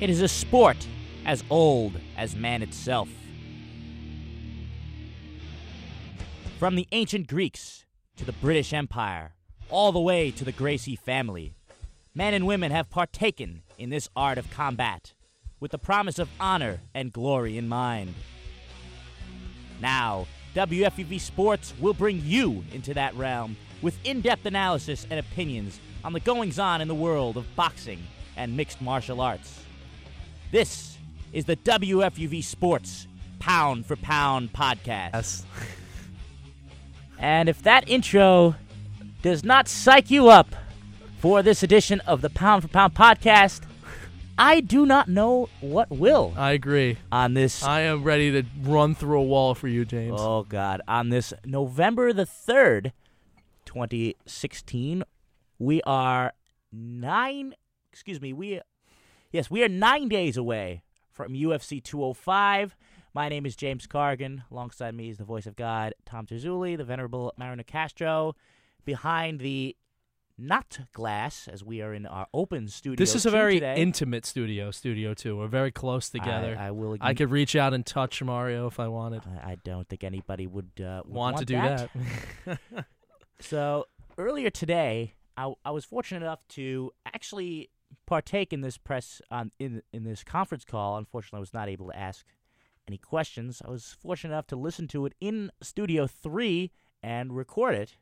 It is a sport as old as man itself. From the ancient Greeks to the British Empire, all the way to the Gracie family, men and women have partaken in this art of combat with the promise of honor and glory in mind. Now, WFUV Sports will bring you into that realm with in depth analysis and opinions on the goings on in the world of boxing and mixed martial arts. This is the WFUV Sports Pound for Pound podcast. Yes. And if that intro does not psych you up for this edition of the Pound for Pound podcast, I do not know what will I agree. on this. I am ready to run through a wall for you, James. Oh God! On this November the third, twenty sixteen, we are nine. Excuse me. We, yes, we are nine days away from UFC two hundred five. My name is James Cargan. Alongside me is the voice of God, Tom Terzulli, the venerable Marina Castro. Behind the not glass, as we are in our open studio. this is a very today. intimate studio, studio too. We're very close together. I, I will. I could reach out and touch Mario if I wanted. I, I don't think anybody would, uh, would Want, to do that. that? So earlier today, I, I was fortunate enough to actually partake in this press on in in this conference call. Unfortunately, I was not able to ask any questions. I was fortunate enough to listen to it in Studio Three and record it.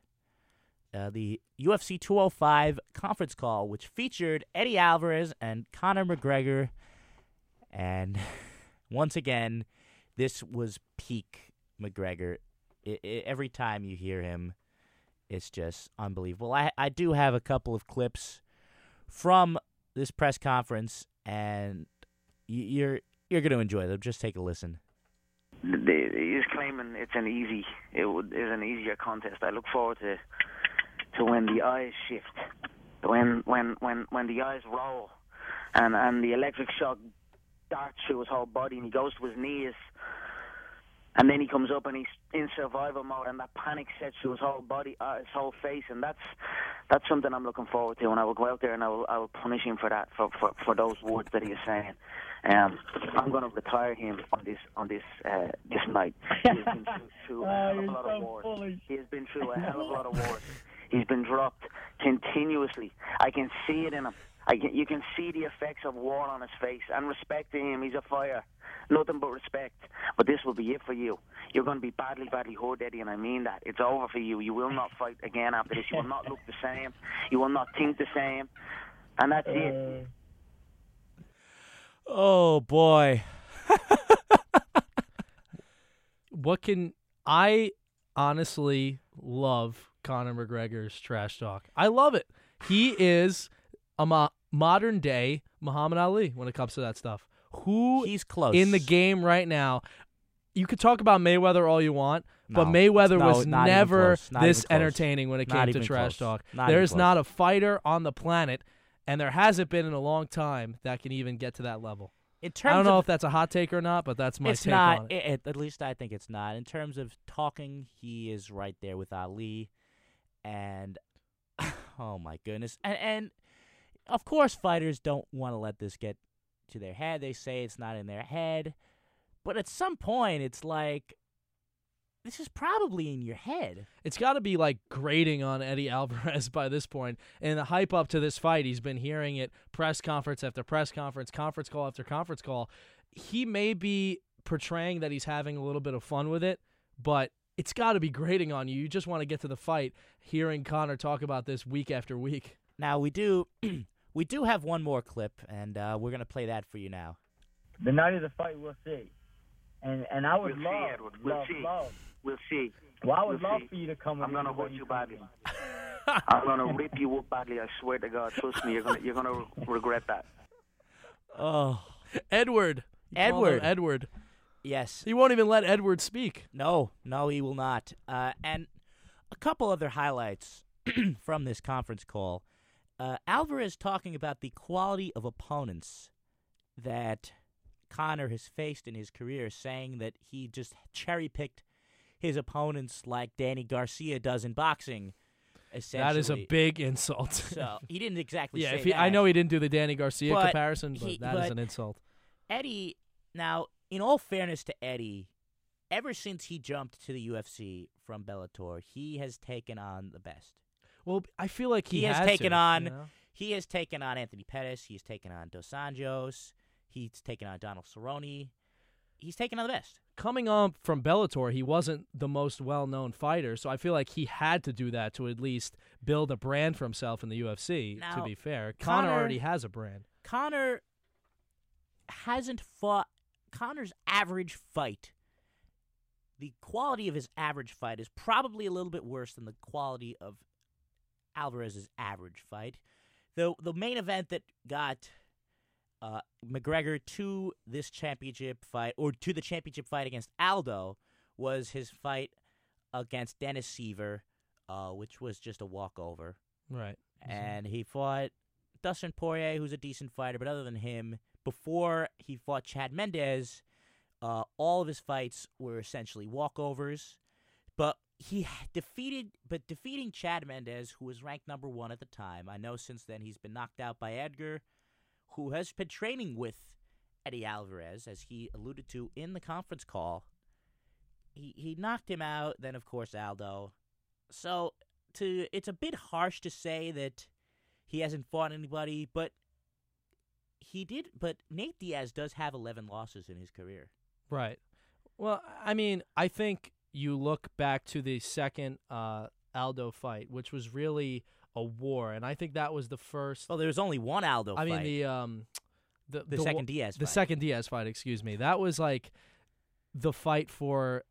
Uh, the UFC 205 conference call, which featured Eddie Alvarez and Conor McGregor, and once again, this was peak McGregor. I I every time you hear him, it's just unbelievable. I I do have a couple of clips from this press conference, and you're you're going to enjoy them. Just take a listen. He's claiming it's an easy, it would an easier contest. I look forward to to when the eyes shift, when when when when the eyes roll, and and the electric shock darts through his whole body, and he goes to his knees, and then he comes up and he's in survival mode, and that panic sets through his whole body, uh, his whole face, and that's that's something I'm looking forward to. And I will go out there and I will I will punish him for that, for for, for those words that he is saying. Um, I'm going to retire him on this on this uh, this night. He has been through, through a hell of a lot of wars. He has been through a hell of a lot of wars. He's been dropped continuously. I can see it in him. I can, you can see the effects of war on his face. And respect to him, he's a fire. Nothing but respect. But this will be it for you. You're going to be badly, badly hurt, Eddie, and I mean that. It's over for you. You will not fight again after this. You will not look the same. You will not think the same. And that's it. Uh, oh boy! what can I honestly love Conor McGregor's trash talk. I love it. He is a modern day Muhammad Ali when it comes to that stuff. Who He's close in the game right now? You could talk about Mayweather all you want, but Mayweather No, was never this entertaining when it came to trash close. talk. Not There's not a fighter on the planet, and there hasn't been in a long time that can even get to that level. In terms I don't know of if that's a hot take or not, but that's my it's take not. on it. it- at least I think it's not. In terms of talking, he is right there with Ali, and oh my goodness, and and of course fighters don't want to let this get to their head. They say it's not in their head, but at some point it's like this is probably in your head. It's got to be like grating on Eddie Alvarez by this point. And the hype up to this fight, he's been hearing it press conference after press conference, conference call after conference call. He may be portraying that he's having a little bit of fun with it, but it's got to be grating on you. You just want to get to the fight, hearing Conor talk about this week after week. Now we do. We do have one more clip, and uh, we're gonna play that for you now. The night of the fight, we'll see. And and I would We'll see, love, Edward. We'll love, see. love. We'll see. Well, I would We'll love see. for you to come. I'm gonna me hurt you badly. I'm gonna rip you up badly. I swear to God. Trust me. You're gonna you're gonna regret that. Oh, Edward. You call him Edward. Edward. yes. He won't even let Edward speak. No, no, he will not. Uh, and a couple other highlights from this conference call. Uh, Alvarez talking about the quality of opponents that Conor has faced in his career, saying that he just cherry picked his opponents like Danny Garcia does in boxing. Essentially, That is a big insult. So he didn't exactly. yeah, he, I know he didn't do the Danny Garcia But comparison, but he- that is but- an insult. Eddie. Now, in all fairness to Eddie, ever since he jumped to the UFC from Bellator, he has taken on the best. Well, I feel like he, He has taken to, on- you know? He has taken on Anthony Pettis. He's taken on Dos Anjos. He's taken on Donald Cerrone. He's taken on the best. coming on from Bellator, he wasn't the most well-known fighter, so I feel like he had to do that to at least build a brand for himself in the UFC. to be fair, Connor, Conor- already has a brand. Conor hasn't fought. Conor's average fight, the quality of his average fight is probably a little bit worse than the quality of Alvarez's average fight. The the main event that got uh, McGregor to this championship fight or to the championship fight against Aldo was his fight against Dennis Siver, uh, which was just a walkover Right. and he fought Dustin Poirier, who's a decent fighter, but other than him, before he fought Chad Mendes, uh, all of his fights were essentially walkovers. But he defeated, but defeating Chad Mendes, who was ranked number one at the time. I know since then he's been knocked out by Edgar, who has been training with Eddie Alvarez, as he alluded to in the conference call. He he knocked him out. Then of course Aldo. So to it's a bit harsh to say that he hasn't fought anybody, but he did. But Nate Diaz does have 11 losses in his career. Right. Well, I mean, I think you look back to the second uh, Aldo fight, which was really a war, and I think that was the first. Well, there was only one Aldo. I mean, the um, the the, wa- second Diaz. the fight. second Diaz fight, excuse me. That was like the fight for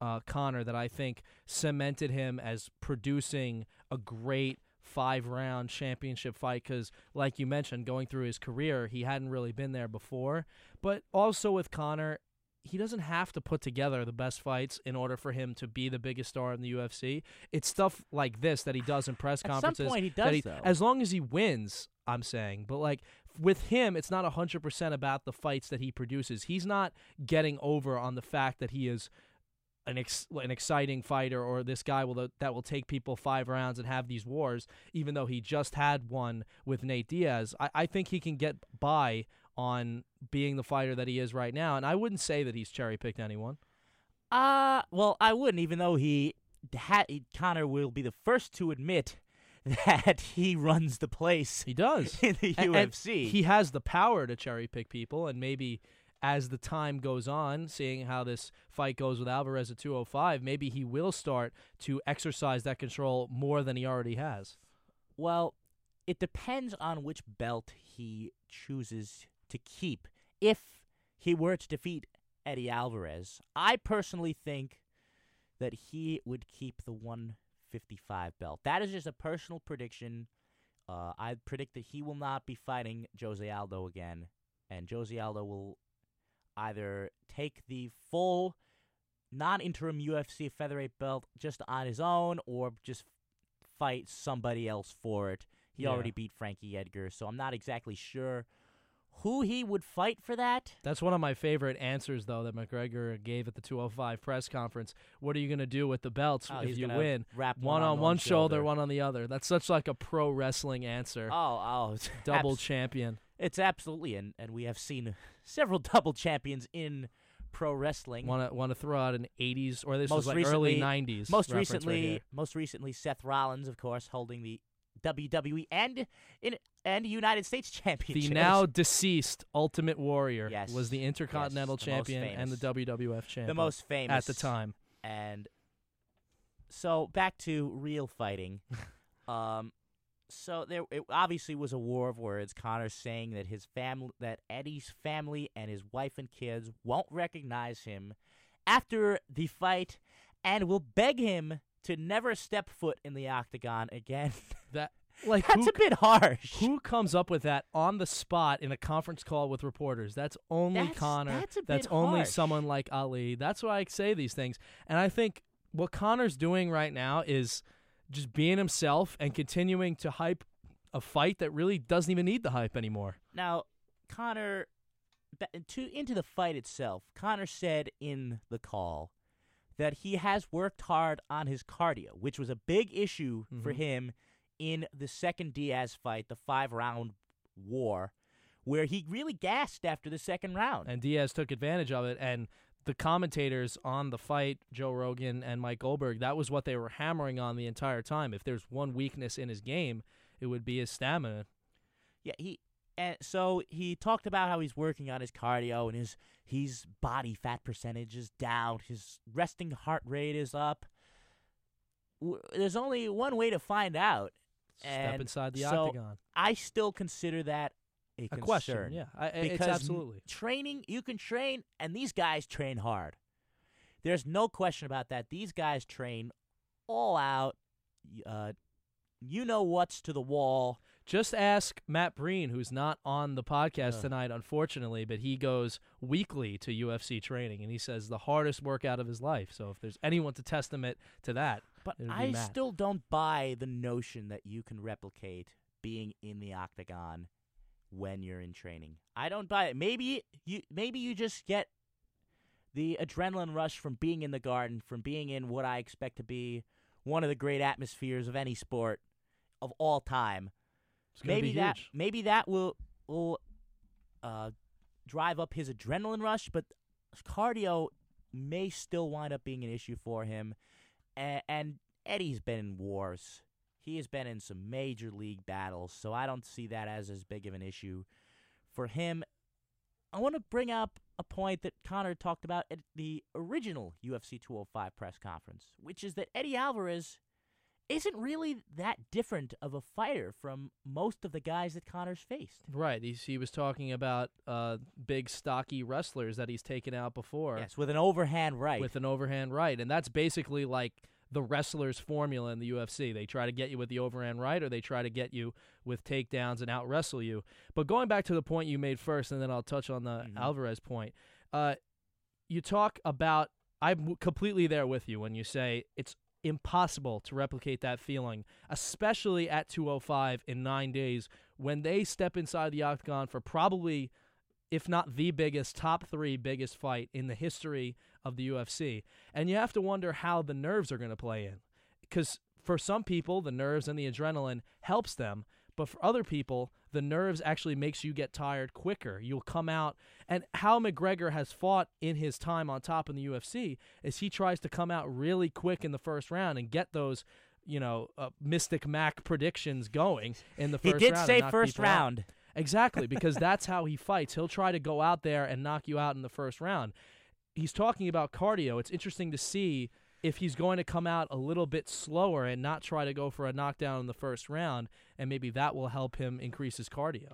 uh, Conor that I think cemented him as producing a great five round championship fight because, like you mentioned, going through his career, he hadn't really been there before. But also with Conor, he doesn't have to put together the best fights in order for him to be the biggest star in the UFC. It's stuff like this that he does in press At some conferences. point, he that does he- though. As long as he wins, I'm saying. But like with him, it's not 100% about the fights that he produces. He's not getting over on the fact that he is an ex- an exciting fighter or this guy will that will take people five rounds and have these wars even though he just had one with Nate Diaz. I, I think he can get by on being the fighter that he is right now and I wouldn't say that he's cherry picked anyone. Uh, well, I wouldn't, even though he ha- Conor will be the first to admit that he runs the place He does. in the And- and UFC. he has the power to cherry pick people, and maybe as the time goes on, seeing how this fight goes with Alvarez at 205, maybe he will start to exercise that control more than he already has. Well, it depends on which belt he chooses to keep. If he were to defeat Eddie Alvarez, I personally think that he would keep the 155 belt. That is just a personal prediction. Uh, I predict that he will not be fighting Jose Aldo again, and Jose Aldo will either take the full non-interim UFC featherweight belt just on his own, or just fight somebody else for it. He Yeah. already beat Frankie Edgar, so I'm not exactly sure who he would fight for that. That's one of my favorite answers, though, that McGregor gave at the 205 press conference. What are you going to do with the belts Oh, if you win? wrap One one on one shoulder, one on the other. That's such like a pro wrestling answer. Oh, oh, Double abs- champion. It's absolutely, and and we have seen several double champions in pro wrestling. Want to want to throw out an 80s or this Most was like recently- early 90s. most reference right recently, most recently, Seth Rollins, of course, holding the WWE and in and United States Championship. The now deceased Ultimate Warrior Yes, was the Intercontinental yes, the Champion and the. WWF Champion the most famous at the time. And so back to real fighting. um, so there it obviously was a war of words. Conor saying that his family, that Eddie's family and his wife and kids won't recognize him after the fight, and will beg him to never step foot in the octagon again. That like That's who, a bit harsh. who comes up with that on the spot in a conference call with reporters? That's only That's- Conor. that's bit only harsh. someone like Ali. That's why I say these things. And I think what Conor's doing right now is just being himself and continuing to hype a fight that really doesn't even need the hype anymore. Now, Conor, to into the fight itself, Conor said in the call that he has worked hard on his cardio, which was a big issue for Mhm. him in the second Diaz fight, the five round war, where he really gassed after the second round. and Diaz took advantage of it. And the commentators on the fight, Joe Rogan and Mike Goldberg, that was what they were hammering on the entire time. If there's one weakness in his game, it would be his stamina. Yeah, he and so he talked about how he's working on his cardio and his his body fat percentage is down, his resting heart rate is up. W- There's only one way to find out. Step And inside the so octagon. I still consider that a, A concern. question, yeah, I, I- it's because absolutely. training you can train and these guys train hard there's no question about that these guys train all out uh, you know what's to the wall Just ask Matt Breen, who's not on the podcast Ugh. tonight, unfortunately, but he goes weekly to UFC training, and he says the hardest workout of his life. So if there's anyone to testament to that, but It would be i Matt. still don't buy the notion that you can replicate being in the octagon when you're in training i don't buy it maybe you maybe you just get the adrenaline rush from being in the garden from being in what i expect to be one of the great atmospheres of any sport of all time it's going to maybe be that huge. maybe that will will uh, drive up his adrenaline rush, but cardio may still wind up being an issue for him. And, and Eddie's been in wars. He has been in some major league battles, so I don't see that as as big of an issue for him. I want to bring up a point that Conor talked about at the original UFC 205 press conference, which is that Eddie Alvarez isn't really that different of a fighter from most of the guys that Conor's faced. Right. He's, he was talking about uh, big, stocky wrestlers that he's taken out before Yes, with an overhand right. with an overhand right. And that's basically like the wrestler's formula in the UFC. They try to get you with the overhand right or they try to get you with takedowns and out wrestle you. But going back to the point you made first, and then I'll touch on the Mhm. Alvarez point. Uh, you talk about, I'm completely there with you when you say it's impossible to replicate that feeling, especially at 205 in nine days when they step inside the octagon for probably, if not the biggest, top three biggest fight in the history of the UFC. And you have to wonder how the nerves are going to play in. Because for some people, the nerves and the adrenaline helps them. But for other people, the nerves actually makes you get tired quicker. You'll come out and how McGregor has fought in his time on top in the UFC is he tries to come out really quick in the first round and get those, you know, uh, Mystic Mac predictions going in the first. he first did round. say first people out. round. Exactly, because that's how he fights. He'll try to go out there and knock you out in the first round. He's talking about cardio. It's interesting to see if he's going to come out a little bit slower and not try to go for a knockdown in the first round, and maybe that will help him increase his cardio.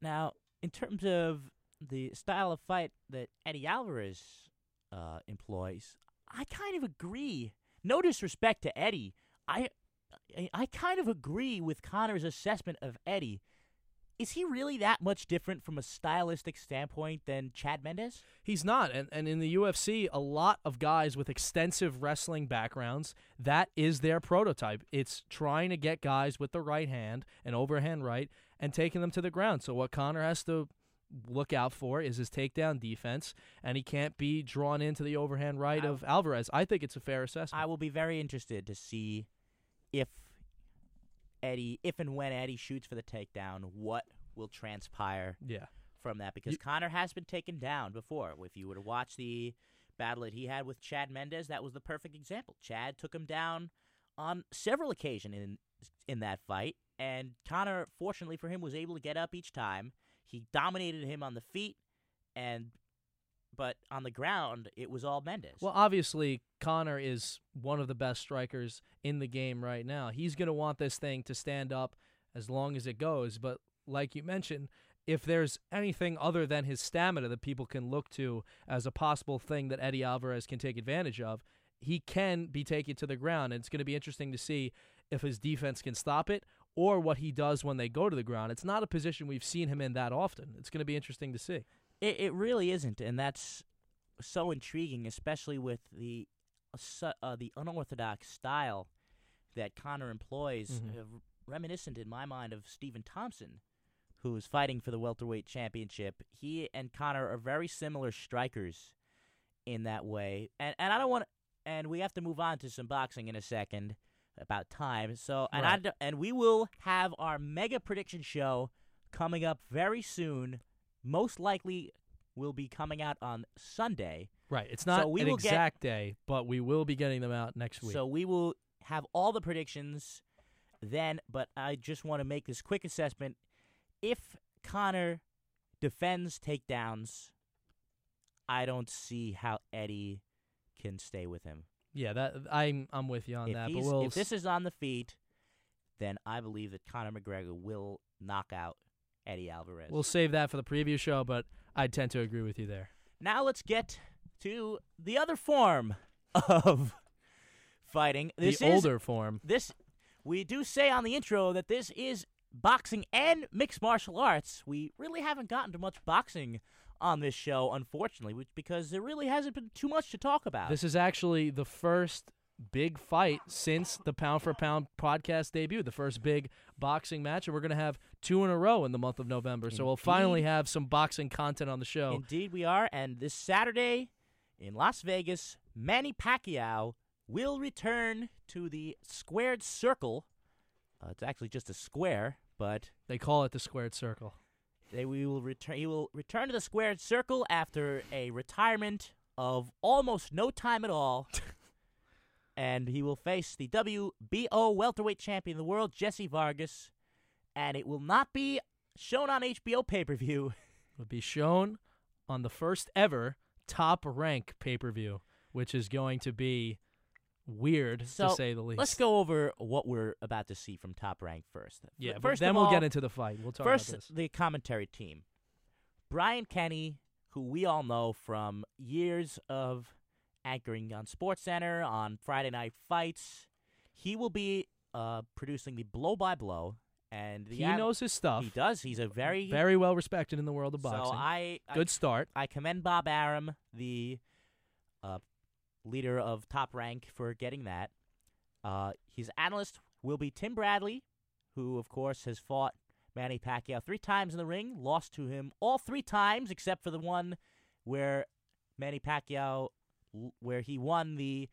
Now, in terms of the style of fight that Eddie Alvarez uh, employs, I kind of agree. No disrespect to Eddie, I, I I kind of agree with Conor's assessment of Eddie. Is he really that much different from a stylistic standpoint than Chad Mendes? He's not. And, and in the UFC, a lot of guys with extensive wrestling backgrounds, that is their prototype. It's trying to get guys with the right hand, an overhand right, and taking them to the ground. So what Conor has to look out for is his takedown defense, and he can't be drawn into the overhand right I- of Alvarez. I think it's a fair assessment. I will be very interested to see if Eddie, if and when Eddie shoots for the takedown, what will transpire yeah. from that because You- Conor has been taken down before. If you were to watch the battle that he had with Chad Mendes, that was the perfect example. Chad took him down on several occasions in in that fight, and Conor, fortunately for him, was able to get up each time. He dominated him on the feet, and but on the ground, it was all Mendes. Well, obviously, Conor is one of the best strikers in the game right now. He's going to want this thing to stand up as long as it goes. But like you mentioned, if there's anything other than his stamina that people can look to as a possible thing that Eddie Alvarez can take advantage of, he can be taken to the ground. And it's going to be interesting to see if his defense can stop it or what he does when they go to the ground. It's not a position we've seen him in that often. It's going to be interesting to see. It, it really isn't, and that's so intriguing, especially with the uh, uh, the unorthodox style that Conor employs, Mhm. uh, reminiscent in my mind of Stephen Thompson, who is fighting for the welterweight championship. He and Conor are very similar strikers in that way, and and I don't want and we have to move on to some boxing in a second about time. So, and Right. I and we will have our mega prediction show coming up very soon. Most likely, will be coming out on Sunday. Right. It's not So we an will get- exact day, but we will be getting them out next week. So we will have all the predictions then, but I just want to make this quick assessment. If Conor defends takedowns, I don't see how Eddie can stay with him. yeah, that I'm I'm with you on If, that. But we'll if this is on the feet, then I believe that Conor McGregor will knock out Eddie Alvarez. we'll save that for the preview show, but I tend to agree with you there. Now let's get to the other form of fighting. This the is older form. this we do say on the intro that this is boxing and mixed martial arts. We really haven't gotten to much boxing on this show, unfortunately, which because there really hasn't been too much to talk about. This is actually the first big fight since the Pound for Pound podcast debut, the first big boxing match, and we're going to have two in a row in the month of November. So we'll finally have some boxing content on the show. Indeed, we are. And this Saturday in Las Vegas, Manny Pacquiao will return to the squared circle. Uh, it's actually just a square, but They call it the squared circle. They we will return. He will return to the squared circle after a retirement of almost no time at all, and he will face the WBO welterweight champion of the world, Jesse Vargas, and it will not be shown on HBO pay per view. It will be shown on the first ever top rank pay per view, which is going to be weird So, to say the least. Let's go over what we're about to see from Top Rank first. Yeah, first then we'll all, get into the fight. We'll talk First, about this. the commentary team. Brian Kenny, who we all know from years of anchoring on SportsCenter, on Friday Night Fights, he will be uh, producing the blow by blow. And He knows his stuff. He does. He's a very very well respected in the world of so boxing. I, I Good start. I commend Bob Arum, the uh, leader of Top Rank, for getting that. Uh, his analyst will be Tim Bradley, who, of course, has fought Manny Pacquiao three times in the ring, lost to him all three times except for the one where Manny Pacquiao, where he won the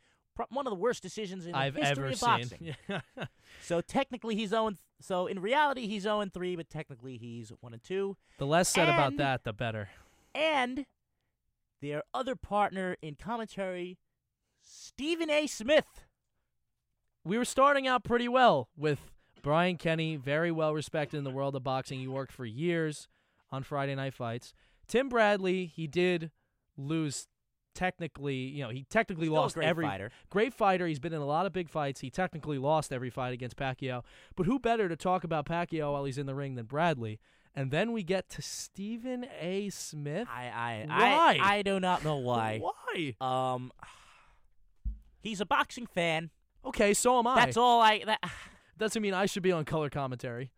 one of the worst decisions in I've the history ever of boxing. seen. So technically he's 0 so in reality he's 0 3, but technically he's 1 and 2. the less said about that, the better. and their other partner in commentary, Stephen A. Smith. we were starting out pretty well with Brian Kenny, very well respected in the world of boxing. He worked for years on Friday Night Fights. Tim Bradley, he did lose technically, you know, he technically Still lost great every fighter. great fighter. He's been in a lot of big fights. He technically lost every fight against Pacquiao. But who better to talk about Pacquiao while he's in the ring than Bradley? And then we get to Stephen A. Smith. I I Why? I, I do not know why. Why? um, he's a boxing fan. Okay, so am I. That's all I. That, Doesn't mean I should be on color commentary.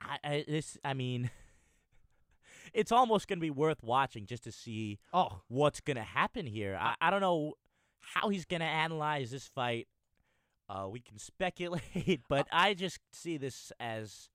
I, I this. I mean, it's almost gonna be worth watching just to see Oh, what's gonna happen here. I, I don't know how he's gonna analyze this fight. Uh, we can speculate, but I just see this as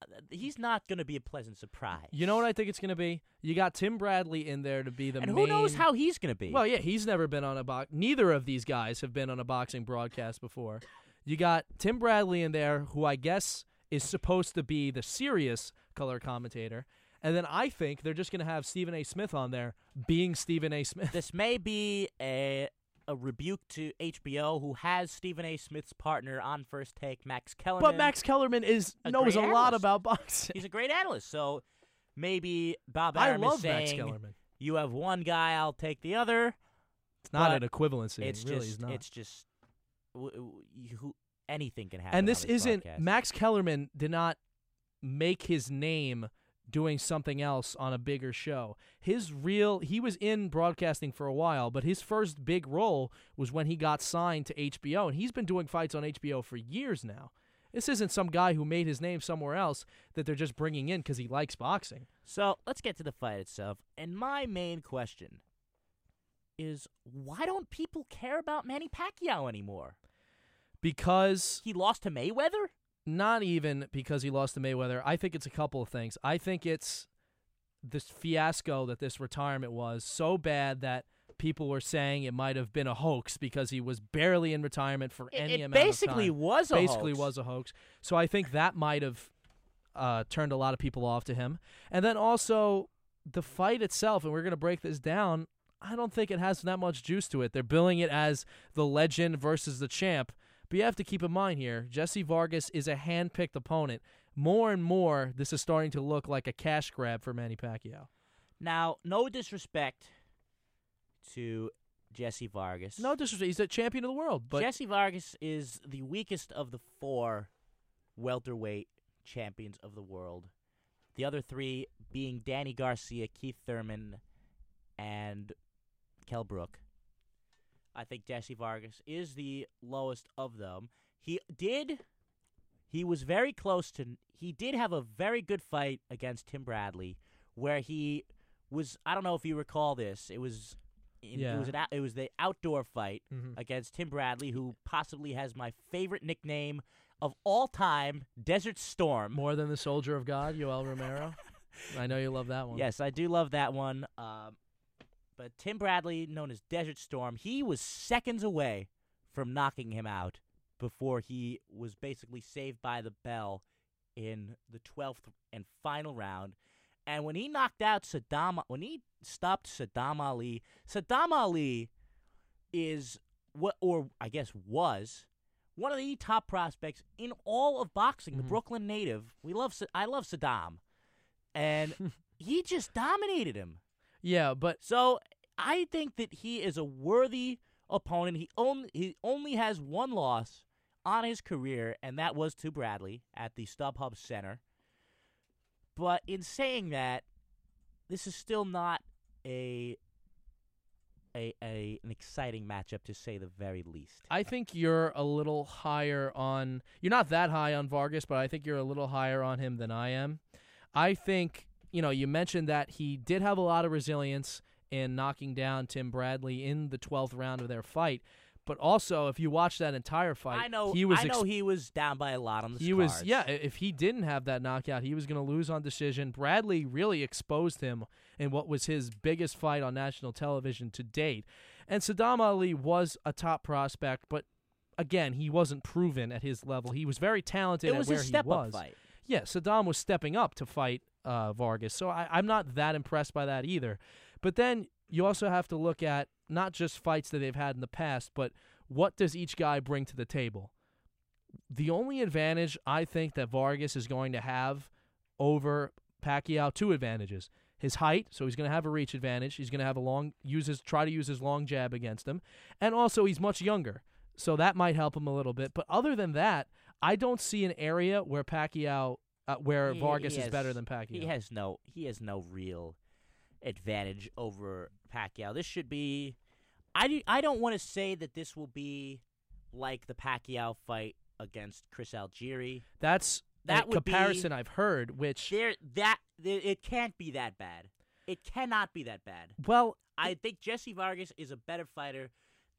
uh, he's not gonna be a pleasant surprise. You know what I think it's going to be? You got Tim Bradley in there to be the and main. who knows how he's gonna be? Well, yeah, he's never been on a box. Neither of these guys have been on a boxing broadcast before. You got Tim Bradley in there, who I guess is supposed to be the serious color commentator. And then I think they're just going to have Stephen A. Smith on there being Stephen A. Smith. this may be a a rebuke to HBO, who has Stephen A. Smith's partner on First Take, Max Kellerman. But Max Kellerman is A knows a great lot about boxing. he's a great analyst, so maybe Bob I Arum love is Max Kellerman. "You have one guy, I'll take the other." It's not an equivalency. it's it really just, not. it's just, w- w- who anything can happen. and this isn't broadcast. Max Kellerman did not make his name doing something else on a bigger show. His real he was in broadcasting for a while, but his first big role was when he got signed to HBO and he's been doing fights on HBO for years now. This isn't some guy who made his name somewhere else that they're just bringing in cuz he likes boxing. So let's get to the fight itself. And my main question is, why don't people care about Manny Pacquiao anymore? Because He lost to Mayweather. Not even because he lost to Mayweather. I think it's a couple of things. I think it's this fiasco that this retirement was so bad that people were saying it might have been a hoax because he was barely in retirement for It- any it amount basically of time. was a basically hoax. was a hoax. So I think that might have uh, turned a lot of people off to him. And then also the fight itself, and we're going to break this down. I don't think it has that much juice to it. They're billing it as the legend versus the champ. But you have to keep in mind here, Jesse Vargas is a hand-picked opponent. More and more, this is starting to look like a cash grab for Manny Pacquiao. Now, no disrespect to Jesse Vargas. No disrespect, he's a champion of the world, but Jesse Vargas is the weakest of the four welterweight champions of the world. The other three being Danny Garcia, Keith Thurman, and Kell Brook. I think Jesse Vargas is the lowest of them. He did. He was very close to. He did have a very good fight against Tim Bradley, where he was. I don't know if you recall this. It was. In, Yeah. It was an. out- It was the outdoor fight Mhm. against Tim Bradley, who possibly has my favorite nickname of all time, Desert Storm. more than the soldier of God, Yoel Romero. I know you love that one. Yes, I do love that one. Um, but Tim Bradley, known as Desert Storm, he was seconds away from knocking him out before he was basically saved by the bell in the 12th and final round. And when he knocked out Saddam, when he stopped Saddam Ali, Saddam Ali is what, or I guess was, one of the top prospects in all of boxing. The Mhm. Brooklyn native. We love. I love Saddam, and he just dominated him. Yeah, but So I think that he is a worthy opponent. He only he only has one loss on his career, and that was to Bradley at the StubHub Center. But in saying that, this is still not a a, a an exciting matchup to say the very least. I think you're a little higher on. You're not that high on Vargas, but I think you're a little higher on him than I am. I think you know you mentioned that he did have a lot of resilience in knocking down Tim Bradley in the 12th round of their fight, but also if you watch that entire fight, I know he was I know ex- he was down by a lot on the he was cards. yeah. If he didn't have that knockout, he was going to lose on decision. Bradley really exposed him in what was his biggest fight on national television to date. And Saddam Ali was a top prospect, but again, he wasn't proven at his level. He was very talented It at was where a he step was. up fight. Yeah, Saddam was stepping up to fight uh, Vargas, so I, I'm not that impressed by that either. But then you also have to look at not just fights that they've had in the past, but what does each guy bring to the table? The only advantage I think that Vargas is going to have over Pacquiao, two advantages. His height, so he's going to have a reach advantage. He's going to have a long use his try to use his long jab against him, and also he's much younger, so that might help him a little bit. But other than that, I don't see an area where Pacquiao, uh, where He- Vargas he is better than Pacquiao. He has no he has no real advantage over Pacquiao. This should be I do, I don't want to say that this will be like the Pacquiao fight against Chris Algieri. That's That would be- comparison I've heard. Which There that there, it can't be that bad. It cannot be that bad. well, I think Jesse Vargas is a better fighter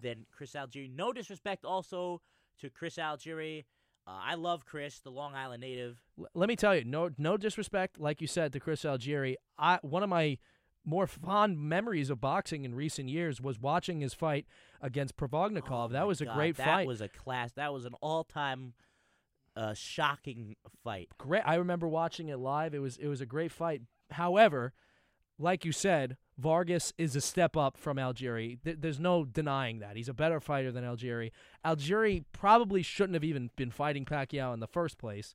than Chris Algieri. No disrespect also to Chris Algieri. Uh, I love Chris, the Long Island native. Let me tell you, no no disrespect, like you said to Chris Algieri. I one of my more fond memories of boxing in recent years was watching his fight against Provodnikov. Oh that was a God, great that fight. That was a class. That was an all-time uh, shocking fight. great. I remember watching it live. It was it was a great fight. However, like you said, Vargas is a step up from Algieri. Th- there's no denying that. He's a better fighter than Algieri. Algieri probably shouldn't have even been fighting Pacquiao in the first place.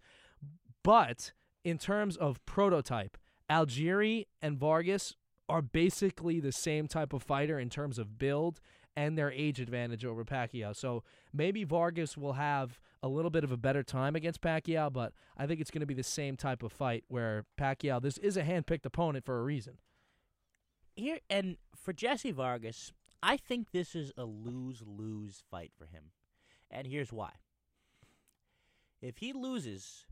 But in terms of prototype, Algieri and Vargas are basically the same type of fighter in terms of build and their age advantage over Pacquiao. So maybe Vargas will have a little bit of a better time against Pacquiao, but I think it's going to be the same type of fight where Pacquiao, this is a handpicked opponent for a reason. Here and for Jesse Vargas, I think this is a lose-lose fight for him. And here's why. If he loses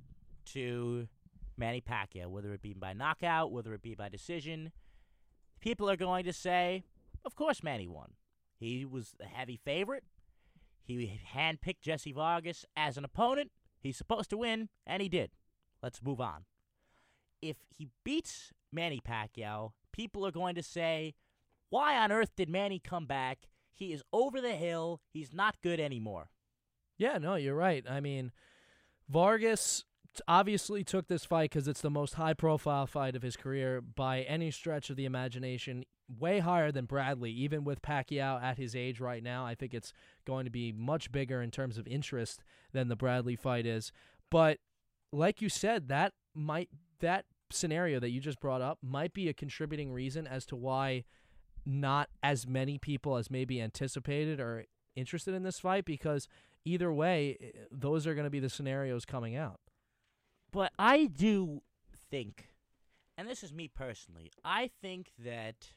to Manny Pacquiao, whether it be by knockout, whether it be by decision, people are going to say, of course Manny won. He was the heavy favorite. He handpicked Jesse Vargas as an opponent. He's supposed to win, and he did. Let's move on. If he beats Manny Pacquiao, people are going to say, why on earth did Manny come back? He is over the hill. He's not good anymore. Yeah, no, you're right. I mean, Vargas obviously took this fight because it's the most high profile fight of his career by any stretch of the imagination. Way higher than Bradley, even with Pacquiao at his age right now. I think it's going to be much bigger in terms of interest than the Bradley fight is. But like you said, that might that scenario that you just brought up might be a contributing reason as to why not as many people as maybe anticipated are interested in this fight because either way, eh, those are going to be the scenarios coming out. But I do think, and this is me personally, I think that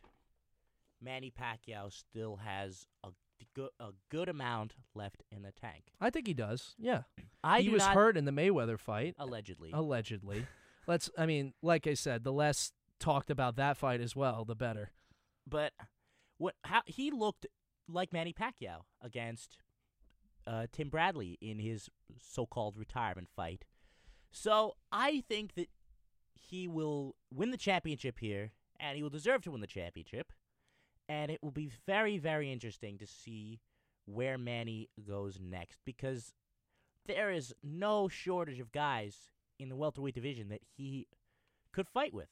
Manny Pacquiao still has a good a good amount left in the tank. I think he does. Yeah, I he was hurt in the Mayweather fight, allegedly. allegedly. Let's. I mean, like I said, the less talked about that fight as well, the better. but what how he looked like Manny Pacquiao against uh, Tim Bradley in his so-called retirement fight. So I think that he will win the championship here, and he will deserve to win the championship. And it will be very, very interesting to see where Manny goes next because there is no shortage of guys in the welterweight division that he could fight with.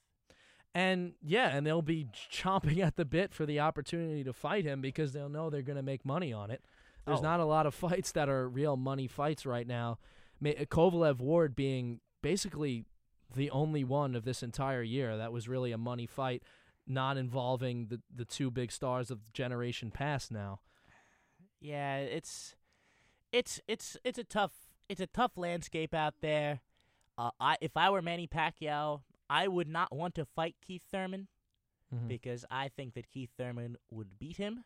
And yeah, and they'll be chomping at the bit for the opportunity to fight him because they'll know they're going to make money on it. There's Oh. not a lot of fights that are real money fights right now. Kovalev Ward being basically the only one of this entire year that was really a money fight, not involving the the two big stars of generation past now. Yeah, it's it's it's it's a tough it's a tough landscape out there. Uh, I if I were Manny Pacquiao, I would not want to fight Keith Thurman Mhm. because I think that Keith Thurman would beat him.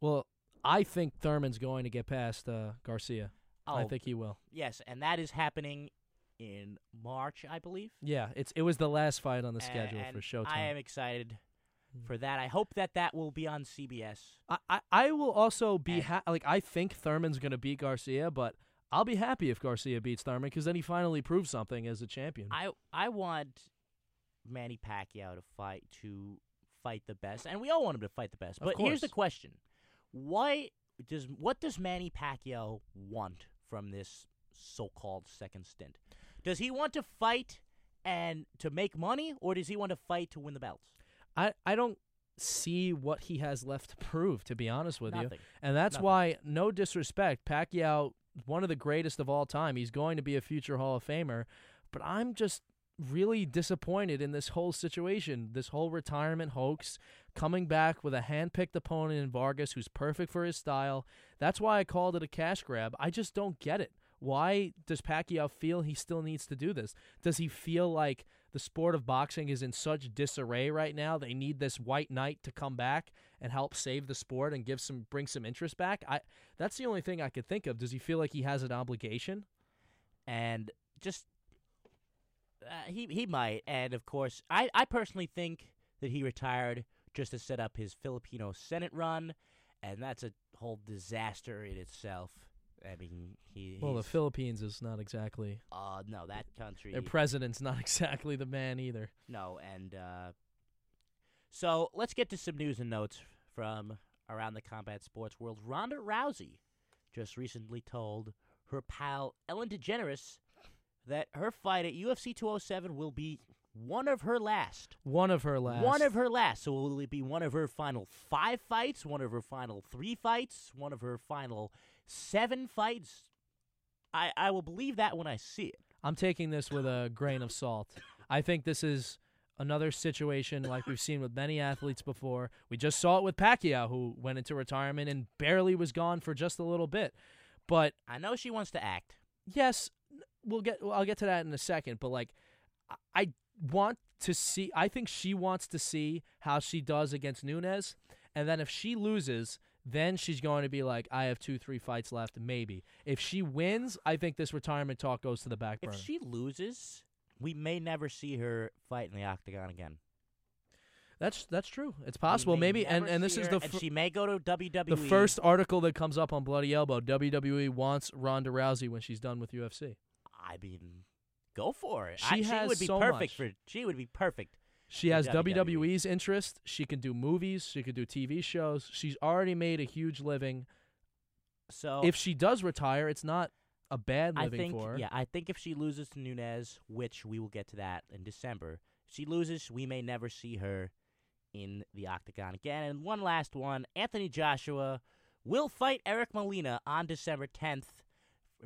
Well, I think Thurman's going to get past uh, Garcia. I Oh, think he will. yes, and that is happening in March, I believe. Yeah, it's it was the last fight on the schedule and for Showtime. I am excited Mm. for that. I hope that that will be on CBS. I, I, I will also be ha- like I think Thurman's going to beat Garcia, but I'll be happy if Garcia beats Thurman because then he finally proves something as a champion. I I want Manny Pacquiao to fight to fight the best, and we all want him to fight the best. But here's the question: Why does what does Manny Pacquiao want from this so-called second stint? Does he want to fight and to make money, or does he want to fight to win the belts? I, I don't see what he has left to prove, to be honest with you. And that's Nothing. why, no disrespect, Pacquiao, one of the greatest of all time. He's going to be a future Hall of Famer. But I'm just really disappointed in this whole situation, this whole retirement hoax, coming back with a hand-picked opponent in Vargas who's perfect for his style. That's why I called it a cash grab. I just don't get it. Why does Pacquiao feel he still needs to do this? Does he feel like the sport of boxing is in such disarray right now? They need this white knight to come back and help save the sport and give some bring some interest back. I that's the only thing I could think of. Does he feel like he has an obligation? and just uh, he he might. And of course, I I personally think that he retired just to set up his Filipino Senate run, and that's a whole disaster in itself. I mean, he Well, the Philippines is not exactly uh no that country their president's not exactly the man either. no and uh so let's get to some news and notes from around the combat sports world. Ronda Rousey just recently told her pal Ellen DeGeneres that her fight at UFC 207 will be one of her last. One of her last. One of her last. So will it be one of her final five fights, one of her final three fights, one of her final seven fights? I, I will believe that when I see it. I'm taking this with a grain of salt. I think this is another situation like we've seen with many athletes before. We just saw it with Pacquiao, who went into retirement and barely was gone for just a little bit. But I know she wants to act. yes, we'll get. Well, I'll get to that in a second. But like, I- want to see. I think she wants to see how she does against Nunes, and then if she loses, then she's going to be like, I have two, three fights left, maybe. If she wins, I think this retirement talk goes to the back burner. If she loses, we may never see her fight in the octagon again. That's that's true. It's possible, maybe. And and this see is her, the and she may go to WWE. the first article that comes up on Bloody Elbow. WWE wants Ronda Rousey when she's done with UFC. I mean, go for it. She I, has would be so perfect much. for. She would be perfect She has WWE. WWE's interest. She can do movies. She can do TV shows. She's already made a huge living. So If she does retire, it's not a bad I living think, for her. yeah, I think if she loses to Nunes, which we will get to that in December, if she loses, we may never see her in the octagon again. And one last one: Anthony Joshua will fight Eric Molina on December 10th.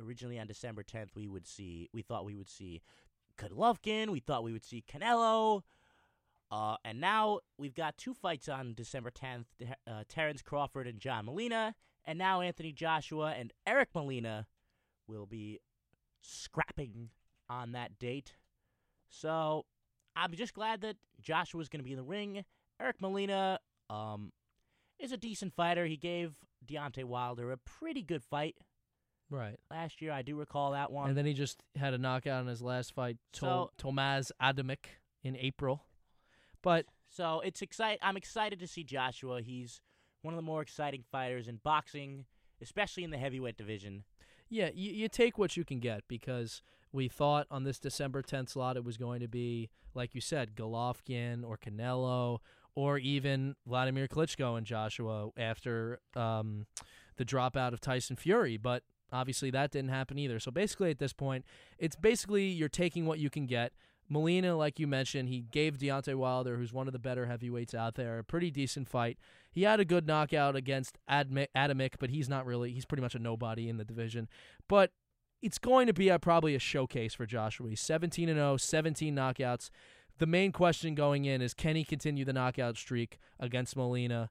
Originally on December 10th, we would see, we thought we would see Golovkin, we thought we would see Canelo. Uh, and now we've got two fights on December 10th uh, Terrence Crawford and John Molina. And now Anthony Joshua and Eric Molina will be scrapping on that date. So I'm just glad that Joshua's going to be in the ring. Eric Molina um, is a decent fighter. He gave Deontay Wilder a pretty good fight Right. last year. I do recall that one. And then he just had a knockout in his last fight, Tol- Tomasz Adamek, in April. But So it's excite. I'm excited to see Joshua. He's one of the more exciting fighters in boxing, especially in the heavyweight division. yeah, you, you take what you can get because we thought on this December 10th slot it was going to be, like you said, Golovkin or Canelo or even Vladimir Klitschko and Joshua after um, the dropout of Tyson Fury. But obviously that didn't happen either. So basically at this point, it's basically you're taking what you can get. Molina, like you mentioned, he gave Deontay Wilder, who's one of the better heavyweights out there, a pretty decent fight. He had a good knockout against Adamek, but he's not really, he's pretty much a nobody in the division. But it's going to be a, probably a showcase for Joshua. He's 17 and 0, 17 knockouts. The main question going in is can he continue the knockout streak against Molina?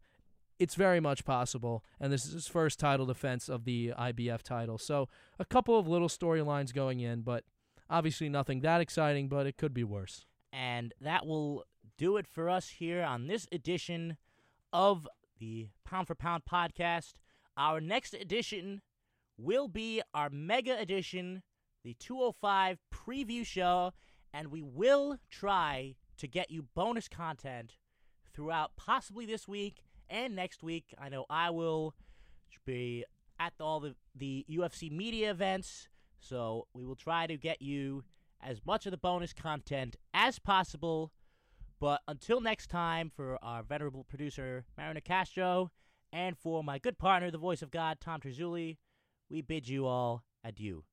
It's very much possible, and this is his first title defense of the IBF title. So, a couple of little storylines going in, but obviously nothing that exciting, but it could be worse. And that will do it for us here on this edition of the Pound for Pound podcast. Our next edition will be our mega edition, the 205 preview show, and we will try to get you bonus content throughout possibly this week and next week. I know I will be at all the, the UFC media events, so we will try to get you as much of the bonus content as possible. But until next time, for our venerable producer, Marina Castro, and for my good partner, the voice of God, Tom Terzulli, we bid you all adieu.